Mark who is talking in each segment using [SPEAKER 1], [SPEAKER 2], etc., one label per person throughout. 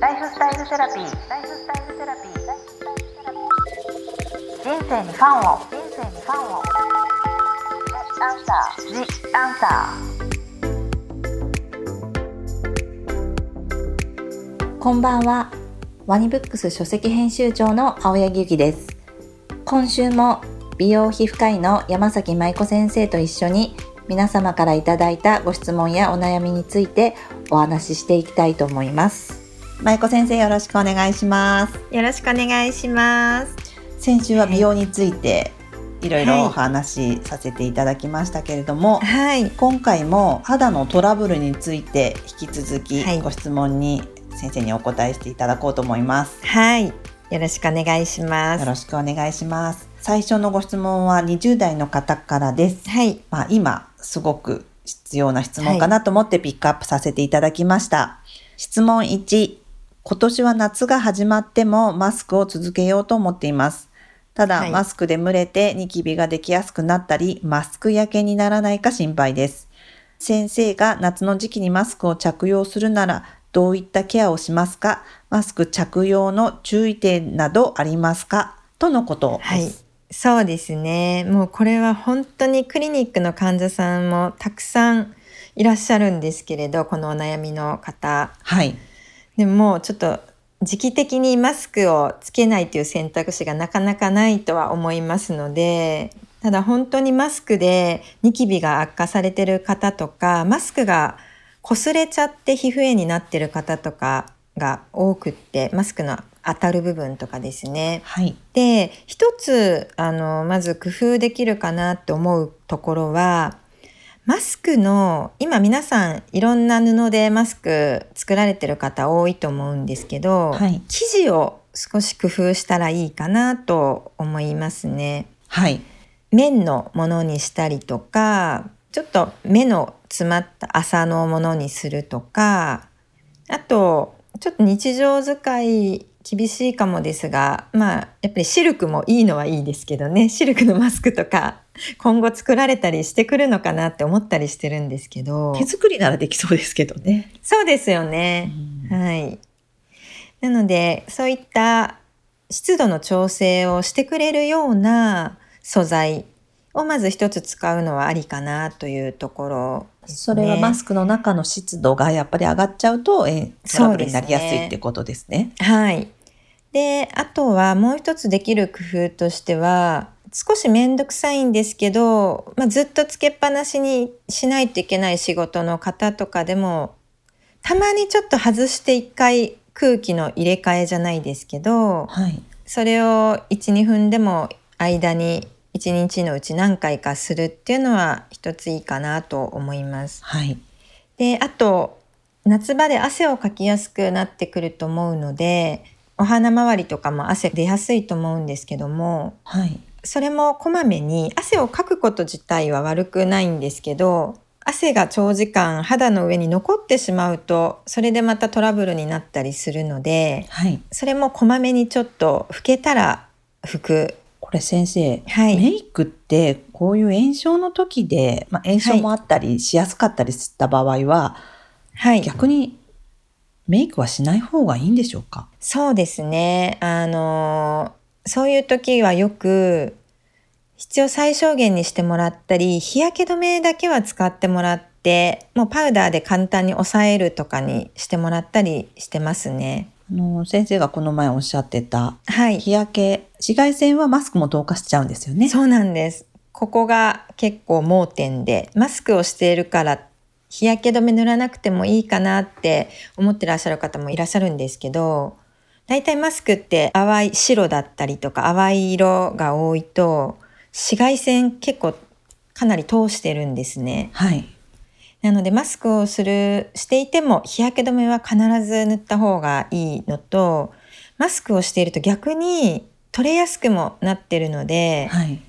[SPEAKER 1] ライフスタイルセラピー。ライフスタイルセラピー。人生にファンを。人生にファンを。アンサー。ジアンサ
[SPEAKER 2] こんばんは。ワニブックス書籍編集長の青柳ゆきです。今週も美容皮膚科医の山崎舞子先生と一緒に皆様からいただいたご質問やお悩みについてお話ししていきたいと思います。舞子先生よろしくお願いします。
[SPEAKER 3] よろしくお願いします。
[SPEAKER 2] 先週は美容についていろいろ
[SPEAKER 3] はい
[SPEAKER 2] お話しさせていただきましたけれども、
[SPEAKER 3] はい。
[SPEAKER 2] 今回も肌のトラブルについて引き続き
[SPEAKER 3] はい
[SPEAKER 2] ご質問に先生にお答えしていただこうと思います。
[SPEAKER 3] はい。よろしくお願いします。
[SPEAKER 2] よろしくお願いします。最初のご質問は20代の方からです。
[SPEAKER 3] はい。
[SPEAKER 2] まあ、今すごく必要な質問かなと思ってピックアップさせていただきました。質問1、今年は夏が始まってもマスクを続けようと思っています。ただ、
[SPEAKER 3] はい
[SPEAKER 2] マスクで蒸れてニキビができやすくなったり、マスク焼けにならないか心配です。先生が夏の時期にマスクを着用するなら、どういったケアをしますか？マスク着用の注意点などありますか？とのこと。
[SPEAKER 3] はい。そうですね。もうこれは本当にクリニックの患者さんもたくさんいらっしゃるんですけれど、このお悩みの方。
[SPEAKER 2] はい。
[SPEAKER 3] でもちょっと時期的にマスクをつけないという選択肢がなかなかないとは思いますので、ただ本当にマスクでニキビが悪化されてる方とか、マスクが擦れちゃって皮膚炎になってる方とかが多くって、マスクの当たる部分とかですね。
[SPEAKER 2] はい。
[SPEAKER 3] で、一つ、あの、まず工夫できるかなって思うところは、マスクの、今皆さんいろんな布でマスク作られてる方多いと思うんですけど、
[SPEAKER 2] はい
[SPEAKER 3] 生地を少し工夫したらいいかなと思いますね。
[SPEAKER 2] はい。
[SPEAKER 3] 綿のものにしたりとか、ちょっと目の詰まった麻のものにするとか、あと、ちょっと日常使い厳しいかもですが、まあ、やっぱりシルクもいいのはいいですけどね、シルクのマスクとか、今後作られたりしてくるのかなって思ったりしてるんですけど。
[SPEAKER 2] 手作りならできそうですけどね。
[SPEAKER 3] そうですよね。はい。なので、そういった湿度の調整をしてくれるような素材をまず一つ使うのはありかなというところです
[SPEAKER 2] そ
[SPEAKER 3] ね。
[SPEAKER 2] れはマスクの中の湿度がやっぱり上がっちゃうと、えトラブルになりやすいってことですね。
[SPEAKER 3] はい。で、あとはもう一つできる工夫としては、少しめんどくさいんですけど、まあ、ずっとつけっぱなしにしないといけない仕事の方とかでも、たまにちょっと外して一回空気の入れ替えじゃないですけど、
[SPEAKER 2] はい。
[SPEAKER 3] それを1、2分でも間に1日のうち何回かするっていうのは一ついいかなと思います。
[SPEAKER 2] はい。
[SPEAKER 3] で、あと、夏場で汗をかきやすくなってくると思うので、お鼻周りとかも汗出やすいと思うんですけども、
[SPEAKER 2] はい。
[SPEAKER 3] それもこまめに汗をかくこと自体は悪くないんですけど、汗が長時間肌の上に残ってしまうと、それでまたトラブルになったりするので、
[SPEAKER 2] はい。
[SPEAKER 3] それもこまめにちょっと拭けたら拭く。
[SPEAKER 2] これ先生、
[SPEAKER 3] はい
[SPEAKER 2] メイクってこういう炎症の時で、まあ、炎症もあったりしやすかったりした場合は、
[SPEAKER 3] はい。
[SPEAKER 2] 逆にメイクはしない方がいいんでしょうか？
[SPEAKER 3] そうですね。あの、そういう時はよく必要最小限にしてもらったり、日焼け止めだけは使ってもらって、もうパウダーで簡単に抑えるとかにしてもらったりしてますね。
[SPEAKER 2] あの先生がこの前おっしゃってた
[SPEAKER 3] はい。
[SPEAKER 2] 日焼け紫外線はマスクも透過しちゃうんですよね。
[SPEAKER 3] そうなんです。ここが結構盲点で、マスクをしているから日焼け止め塗らなくてもいいかなって思ってらっしゃる方もいらっしゃるんですけど、大体マスクって淡い白だったりとか淡い色が多いと、紫外線結構かなり通してるんですね。
[SPEAKER 2] はい。
[SPEAKER 3] なのでマスクをする、していても日焼け止めは必ず塗った方がいいのと、マスクをしていると逆に取れやすくもなってるので、
[SPEAKER 2] はい。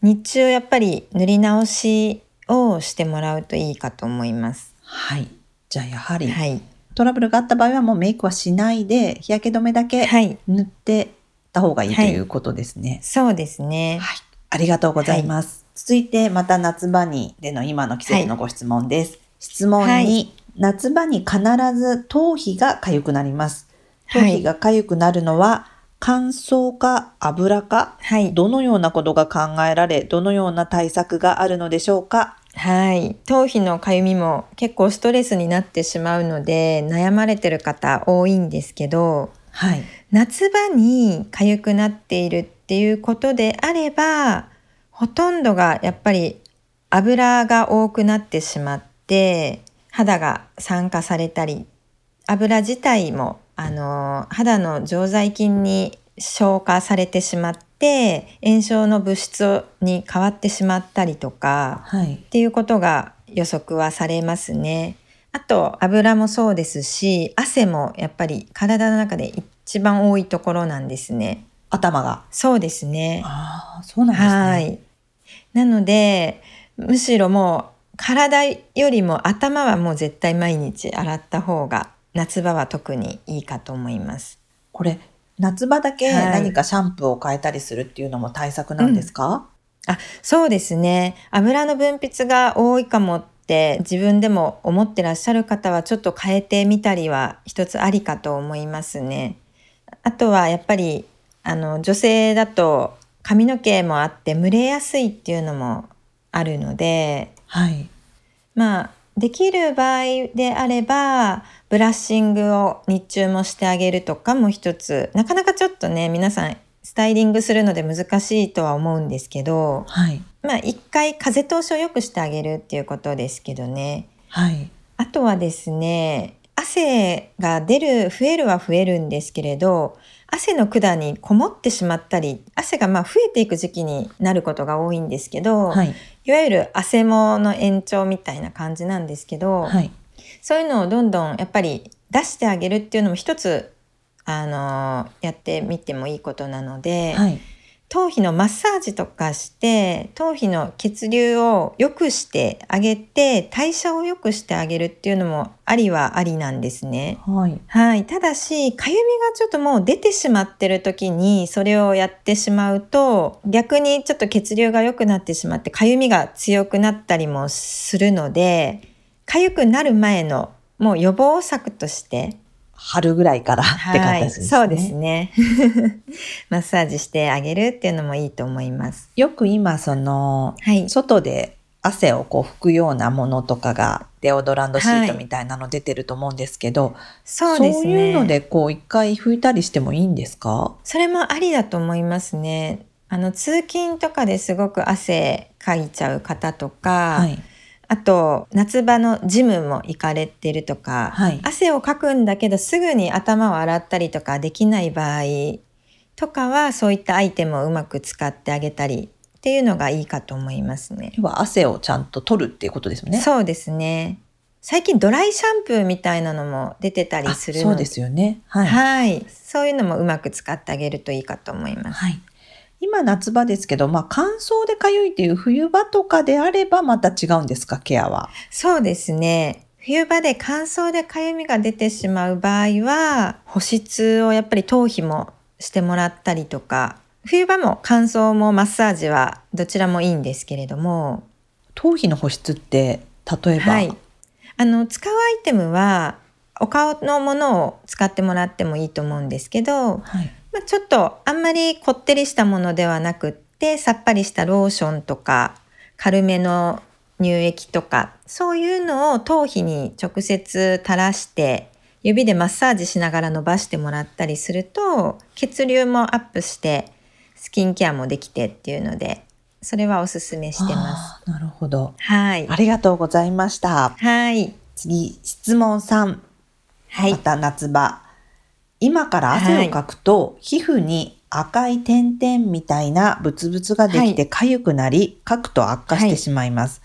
[SPEAKER 3] 日中やっぱり塗り直しをしてもらうといいかと思います。
[SPEAKER 2] はい。じゃあやはり、
[SPEAKER 3] はい。
[SPEAKER 2] トラブルがあった場合はもうメイクはしないで日焼け止めだけ
[SPEAKER 3] はい。
[SPEAKER 2] 塗ってた方がいいと
[SPEAKER 3] はい
[SPEAKER 2] いうことですね。
[SPEAKER 3] そうですね。
[SPEAKER 2] はい。ありがとうございます。続いてまた夏場にでの今の季節のご質問です。質問に、
[SPEAKER 3] はい
[SPEAKER 2] 夏場に必ず頭皮が痒くなります。頭皮が痒くなるのは、乾燥か油か、
[SPEAKER 3] はい。
[SPEAKER 2] どのようなことが考えられ、どのような対策があるのでしょうか？
[SPEAKER 3] はい。頭皮のかゆみも結構ストレスになってしまうので、悩まれてる方多いんですけど、
[SPEAKER 2] はい。
[SPEAKER 3] 夏場に痒くなっているっていうことであれば、ほとんどがやっぱり油が多くなってしまって、肌が酸化されたり、油自体も、あの、肌の常在菌に消化されてしまって、炎症の物質に変わってしまったりとか、
[SPEAKER 2] はい。
[SPEAKER 3] っていうことが予測はされますね。あと油もそうですし汗もやっぱり体の中で一番多いところなんですね。
[SPEAKER 2] 頭が。
[SPEAKER 3] そうですね。
[SPEAKER 2] ああ、そうなんですね。
[SPEAKER 3] はい。なのでむしろもう体よりも頭はもう絶対毎日洗った方が夏場は特にいいかと思います。
[SPEAKER 2] これ、夏場だけ
[SPEAKER 3] はい
[SPEAKER 2] 何かシャンプーを変えたりするっていうのも対策なんですか、
[SPEAKER 3] あそうですね油の分泌が多いかもって自分でも思ってらっしゃる方はちょっと変えてみたりは一つありかと思いますね。あとはやっぱりあの女性だと髪の毛もあって蒸れやすいっていうのもあるので
[SPEAKER 2] はい。
[SPEAKER 3] まあできる場合であればブラッシングを日中もしてあげるとかも一つなかなかちょっとね皆さんスタイリングするので難しいとは思うんですけど
[SPEAKER 2] はい。
[SPEAKER 3] まあ一回風通しを良くしてあげるっていうことですけどね。
[SPEAKER 2] はい。
[SPEAKER 3] あとはですね、汗が出る、増えるは増えるんですけれど、汗の管にこもってしまったり、汗がまあ増えていく時期になることが多いんですけど、、
[SPEAKER 2] はいい。
[SPEAKER 3] わゆる汗もの延長みたいな感じなんですけど、
[SPEAKER 2] はい。
[SPEAKER 3] そういうのをどんどんやっぱり出してあげるっていうのも一つ、あのやってみてもいいことなので、
[SPEAKER 2] はい。
[SPEAKER 3] 頭皮のマッサージとかして頭皮の血流を良くしてあげて代謝を良くしてあげるっていうのもありはありなんですね。
[SPEAKER 2] はい。
[SPEAKER 3] はい。ただし、かゆみがちょっともう出てしまってる時にそれをやってしまうと逆にちょっと血流が良くなってしまってかゆみが強くなったりもするのでかゆくなる前のもう予防策として
[SPEAKER 2] 春ぐらいからって形ですね。
[SPEAKER 3] そうですね。マッサージしてあげるっていうのもいいと思います。
[SPEAKER 2] よく今、その、
[SPEAKER 3] はい。
[SPEAKER 2] 外で汗をこう拭くようなものとかが、デオドラントシートみたいなの出てると思うんですけど、
[SPEAKER 3] そうですね。
[SPEAKER 2] いうので、こう、一回拭いたりしてもいいんですか？
[SPEAKER 3] それもありだと思いますね。あの通勤とかですごく汗かいちゃう方とか、
[SPEAKER 2] はい。
[SPEAKER 3] あと夏場のジムも行かれてるとか、
[SPEAKER 2] はい
[SPEAKER 3] 汗をかくんだけどすぐに頭を洗ったりとかできない場合とかはそういったアイテムをうまく使ってあげたりっていうのがいいかと思いますね。
[SPEAKER 2] 要は汗をちゃんと取るっていうことですよね。
[SPEAKER 3] そうですね。最近ドライシャンプーみたいなのも出てたり
[SPEAKER 2] あ
[SPEAKER 3] するの
[SPEAKER 2] そうですよね。はい。
[SPEAKER 3] はい。そういうのもうまく使ってあげるといいかと思います。
[SPEAKER 2] はい。今夏場ですけど、まあ乾燥でかゆいっていう冬場とかであればまた違うんですか、ケアは。
[SPEAKER 3] そうですね。冬場で乾燥でかゆみが出てしまう場合は保湿をやっぱり頭皮もしてもらったりとか冬場も乾燥もマッサージはどちらもいいんですけれども
[SPEAKER 2] 頭皮の保湿って、例えば、
[SPEAKER 3] はいあの使うアイテムはお顔のものを使ってもらってもいいと思うんですけど、
[SPEAKER 2] はい。
[SPEAKER 3] まあ、ちょっとあんまりこってりしたものではなくってさっぱりしたローションとか軽めの乳液とかそういうのを頭皮に直接垂らして指でマッサージしながら伸ばしてもらったりすると血流もアップしてスキンケアもできてっていうのでそれはおすすめしてます。
[SPEAKER 2] なるほど。
[SPEAKER 3] はい
[SPEAKER 2] あ。りがとうございました。
[SPEAKER 3] はい。
[SPEAKER 2] 次、質問3。
[SPEAKER 3] はい
[SPEAKER 2] ま。た夏場。今から汗をかくと、皮膚に赤い点々みたいなブツブツができて痒くなり、かくと悪化してしまいます。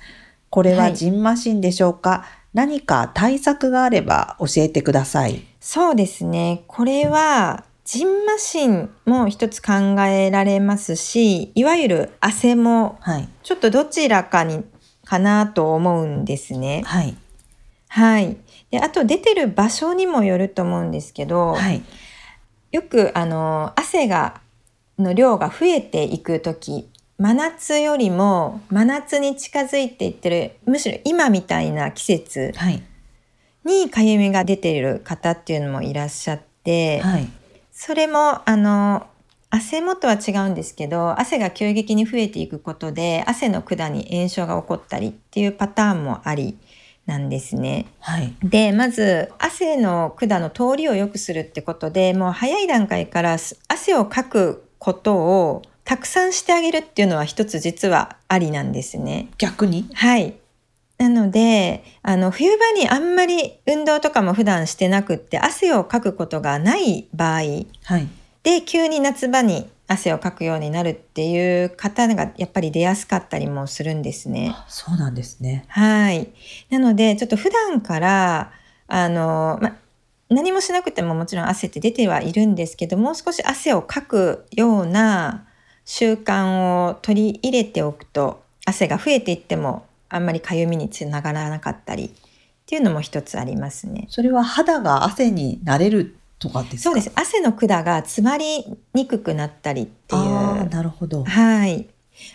[SPEAKER 2] これ
[SPEAKER 3] は
[SPEAKER 2] はいジンマシンでしょうか、何か対策があれば教えてください。
[SPEAKER 3] そうですね。これは、ジンマシンも一つ考えられますし、いわゆる汗も、
[SPEAKER 2] はい。
[SPEAKER 3] ちょっとどちらかに、かなと思うんですね。
[SPEAKER 2] はい。
[SPEAKER 3] はい。で、あと出てる場所にもよると思うんですけど、
[SPEAKER 2] はい。
[SPEAKER 3] よく、あの、汗が、の量が増えていくとき、真夏よりも真夏に近づいていってる、むしろ今みたいな季節
[SPEAKER 2] はい。
[SPEAKER 3] にかゆみが出ている方っていうのもいらっしゃって、
[SPEAKER 2] はい。
[SPEAKER 3] それもあの汗もとは違うんですけど汗が急激に増えていくことで汗の管に炎症が起こったりっていうパターンもありなんですね。
[SPEAKER 2] はい。
[SPEAKER 3] でまず汗の管の通りを良くするってことでもう早い段階からす汗をかくことをたくさんしてあげるっていうのは一つ実はありなんですね。
[SPEAKER 2] 逆に？
[SPEAKER 3] はい。なので、あの、冬場にあんまり運動とかも普段してなくって、汗をかくことがない場合
[SPEAKER 2] はい。
[SPEAKER 3] で、急に夏場に汗をかくようになるっていう方がやっぱり出やすかったりもするんですね。
[SPEAKER 2] あそうなんですね。
[SPEAKER 3] はい。なので、ちょっと普段から、あの、ま、何もしなくてももちろん汗って出てはいるんですけど、もう少し汗をかくような習慣を取り入れておくと、汗が増えていってもあんまりかゆみにつながらなかったりっていうのも一つありますね。
[SPEAKER 2] それは肌が汗になれるとかですか？
[SPEAKER 3] そうです。汗の管が詰まりにくくなったりっていう。
[SPEAKER 2] なるほど。
[SPEAKER 3] はい。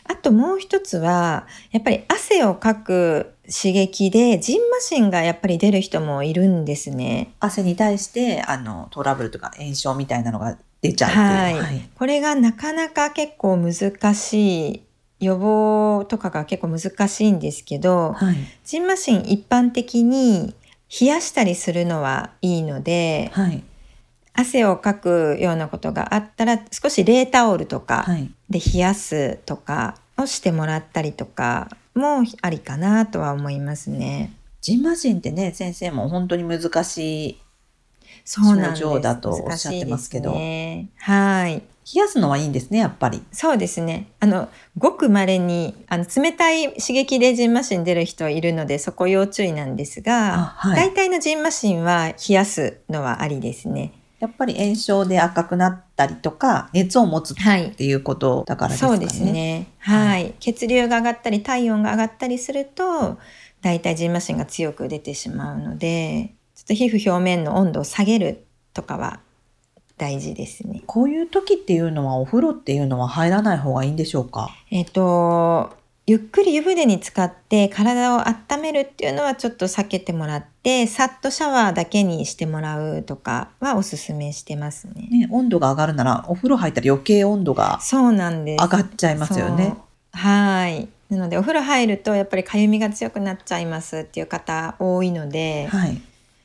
[SPEAKER 3] あともう一つは、やっぱり汗をかく刺激で、ジンマシンがやっぱり出る人もいるんですね。
[SPEAKER 2] 汗に対して、あの、トラブルとか炎症みたいなのが出ちゃう。
[SPEAKER 3] はい
[SPEAKER 2] はい。
[SPEAKER 3] これがなかなか結構難しい、予防とかが結構難しいんですけど、
[SPEAKER 2] はい。
[SPEAKER 3] ジンマシン一般的に冷やしたりするのはいいので、
[SPEAKER 2] はい。
[SPEAKER 3] 汗をかくようなことがあったら少し冷タオルとか、
[SPEAKER 2] はい。
[SPEAKER 3] で冷やすとかをしてもらったりとかもありかなとは思いますね。
[SPEAKER 2] ジンマシンってね、先生も本当に難しい。症状だとおっしゃってますけど
[SPEAKER 3] ねはい。
[SPEAKER 2] 冷やすのはいいんですね、やっぱり。
[SPEAKER 3] そうですね。あの、ごく稀に、あの、冷たい刺激でジンマシン出る人いるので、そこ要注意なんですが、
[SPEAKER 2] あはい
[SPEAKER 3] 大体のジンマシンは冷やすのはありですね。
[SPEAKER 2] やっぱり炎症で赤くなったりとか、熱を持つっ
[SPEAKER 3] はい。
[SPEAKER 2] ていうことだからですかね。
[SPEAKER 3] そうですね。はい。血流が上がったり、体温が上がったりすると、大体ジンマシンが強く出てしまうので、ちょっと皮膚表面の温度を下げるとかは大事ですね。
[SPEAKER 2] こういう時っていうのはお風呂っていうのは入らない方がいいんでしょうか？
[SPEAKER 3] えっ、と、ゆっくり湯船に浸かって体を温めるっていうのはちょっと避けてもらって、さっとシャワーだけにしてもらうとかはおすすめしてますね。
[SPEAKER 2] ね、温度が上がるならお風呂入ったら余計温度が
[SPEAKER 3] そうなんです。
[SPEAKER 2] 上がっちゃいますよね。
[SPEAKER 3] はい。なのでお風呂入るとやっぱりかゆみが強くなっちゃいますっていう方多いので、
[SPEAKER 2] はい。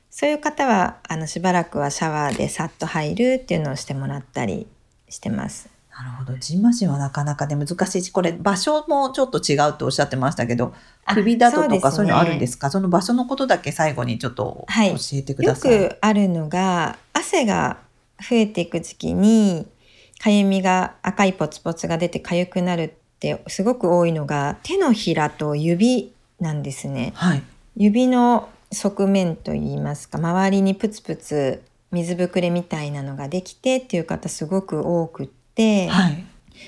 [SPEAKER 3] そういう方はあのしばらくはシャワーでさっと入るっていうのをしてもらったりしてます。
[SPEAKER 2] なるほど。ジンマシンはなかなかね、難しいし、これ場所もちょっと違うとおっしゃってましたけど、
[SPEAKER 3] あ
[SPEAKER 2] 首だととかそうういうのあるんですか？その場所のことだけ最後にちょっと
[SPEAKER 3] はい
[SPEAKER 2] 教えてく
[SPEAKER 3] よ
[SPEAKER 2] ださい。
[SPEAKER 3] くあるのが汗が増えていく時期にかゆみが赤いポツポツが出てかゆくなるってすごく多いのが手のひらと指なんですね。
[SPEAKER 2] はい。
[SPEAKER 3] 指の側面といいますか周りにプツプツ水ぶくれみたいなのができてっていう方すごく多くって、
[SPEAKER 2] はい。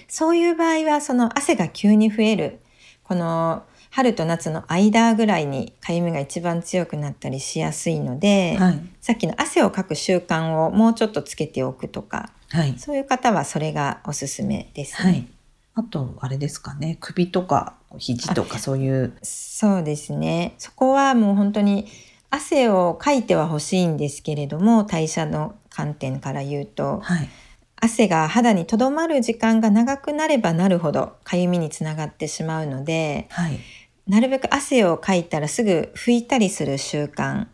[SPEAKER 3] そういう場合はその汗が急に増えるこの春と夏の間ぐらいにかゆみが一番強くなったりしやすいので、
[SPEAKER 2] はい。
[SPEAKER 3] さっきの汗をかく習慣をもうちょっとつけておくとか
[SPEAKER 2] はい。
[SPEAKER 3] そういう方はそれがおすすめですね。
[SPEAKER 2] はい。あと、あれですかね。首とか肘とかそういう。
[SPEAKER 3] そうですね。そこはもう本当に汗をかいては欲しいんですけれども、代謝の観点から言うと、
[SPEAKER 2] はい。
[SPEAKER 3] 汗が肌にとどまる時間が長くなればなるほどかゆみにつながってしまうので、
[SPEAKER 2] はい。
[SPEAKER 3] なるべく汗をかいたらすぐ拭いたりする習慣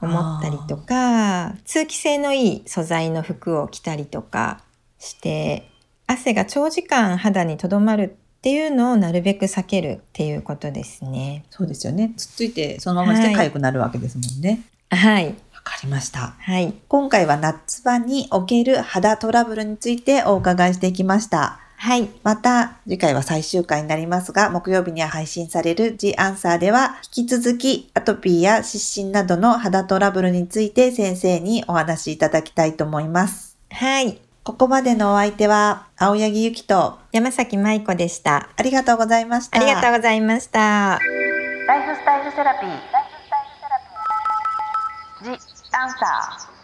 [SPEAKER 3] を持ったりとか、通気性のいい素材の服を着たりとかして、汗が長時間肌にとどまるっていうのをなるべく避けるっていうことですね。
[SPEAKER 2] そうですよね。つっついてそのままして痒くなるわけですもんね。
[SPEAKER 3] はい。
[SPEAKER 2] わかりました。
[SPEAKER 3] はい。
[SPEAKER 2] 今回は夏場における肌トラブルについてお伺いしていきました。
[SPEAKER 3] はい。
[SPEAKER 2] また次回は最終回になりますが、木曜日には配信される The Answer では引き続きアトピーや湿疹などの肌トラブルについて先生にお話しいただきたいと思います。
[SPEAKER 3] はい。
[SPEAKER 2] ここまでのお相手は青柳ゆきと
[SPEAKER 3] 山崎舞子でした。
[SPEAKER 2] ありがとうございました。
[SPEAKER 3] ありがとうございました。
[SPEAKER 1] ライフスタイルセラピー。ジ・アンサー。